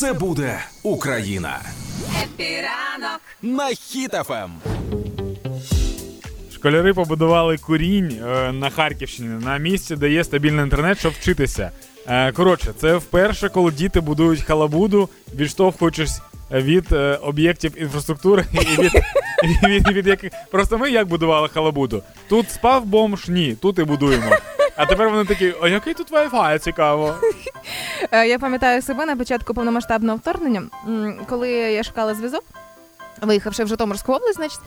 Все буде Україна Happy ранок на Хіт FM. Школяри побудували курінь е, на Харківщині на місці, де є стабільний інтернет, щоб вчитися. Е, коротше, це вперше, коли діти будують халабуду, відштовхуючись від е, об'єктів інфраструктури і від, і від, від яких просто ми як будували халабуду. Тут спав бомж, ні, тут і будуємо. А тепер вони такі, а який тут Wi-Fi, цікаво. Е, Я пам'ятаю себе на початку повномасштабного вторгнення, коли я шукала зв'язок. Виїхавши в Житомирську область, значить,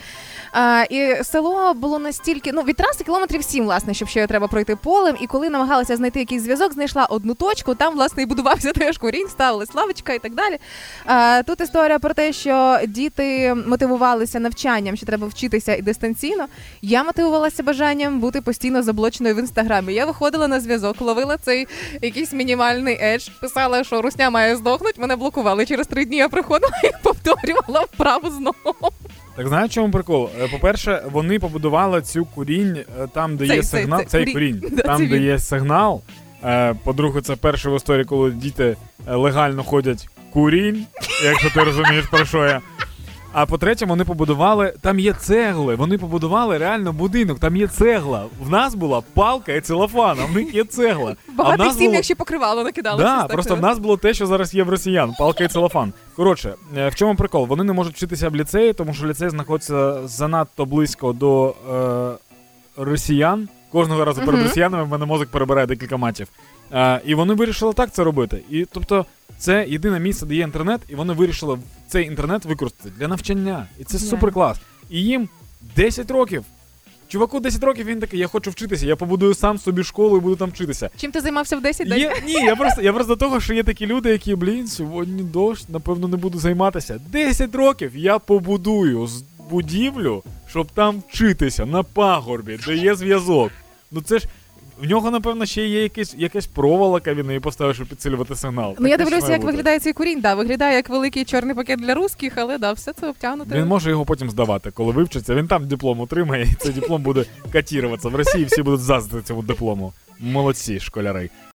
а, і село було настільки, ну від траси кілометрів сім, власне, щоб ще треба пройти полем. І коли намагалася знайти якийсь зв'язок, знайшла одну точку. Там власне і будувався теж курінь, ставилась лавочка і так далі. А, тут історія про те, що діти мотивувалися навчанням, що треба вчитися і дистанційно. Я мотивувалася бажанням бути постійно заблоченою в інстаграмі. Я виходила на зв'язок, ловила цей якийсь мінімальний едж, писала, що русня має здохнути. Мене блокували. Через три дні я приходила і повторювала вправу знову. Так знаєш, чому прикол? Е, По-перше, вони побудували цю курінь е, там, де Цей- є сигнал. цей Цей курінь. курінь, Да, там, де він. є сигнал. Е, По-друге, це перше в історії, коли діти легально ходять курінь, якщо ти розумієш, про що я. А по-третє, вони побудували, там є цегли. Вони побудували реально будинок, там є цегла. В нас була палка і целофан, а в них є цегла. Багато нас сім'ях було... ще покривало накидали. Да, просто в нас було те, що зараз є в росіян, палка і целофан. Коротше, е, в чому прикол? Вони не можуть вчитися в ліцеї, тому що ліцей знаходиться занадто близько до е, росіян. Кожного разу перед росіянами в мене мозок перебирає декілька матів. Е, і вони вирішили так це робити. І тобто, це єдине місце, де є інтернет, і вони вирішили цей інтернет використати для навчання. І це супер клас. І їм 10 років. Чуваку 10 років він такий, я хочу вчитися, я побудую сам собі школу і буду там вчитися. Чим ти займався в 10 день? Є, ні, я просто, я просто до того, що є такі люди, які, блін, сьогодні дощ, напевно, не буду займатися. 10 років я побудую будівлю, щоб там вчитися на пагорбі, де є зв'язок. Ну це ж. В нього, напевно, ще є якесь якась проволока, він її поставив, щоб підсилювати сигнал. Ну я дивлюся, як бути. виглядає цей курінь. Да, виглядає як великий чорний пакет для русських, але да, все це обтягнуте. Він може його потім здавати, коли вивчиться. Він там диплом отримає, і цей диплом буде катіруватися. В Росії всі будуть заздрити цьому диплому. Молодці, школяри.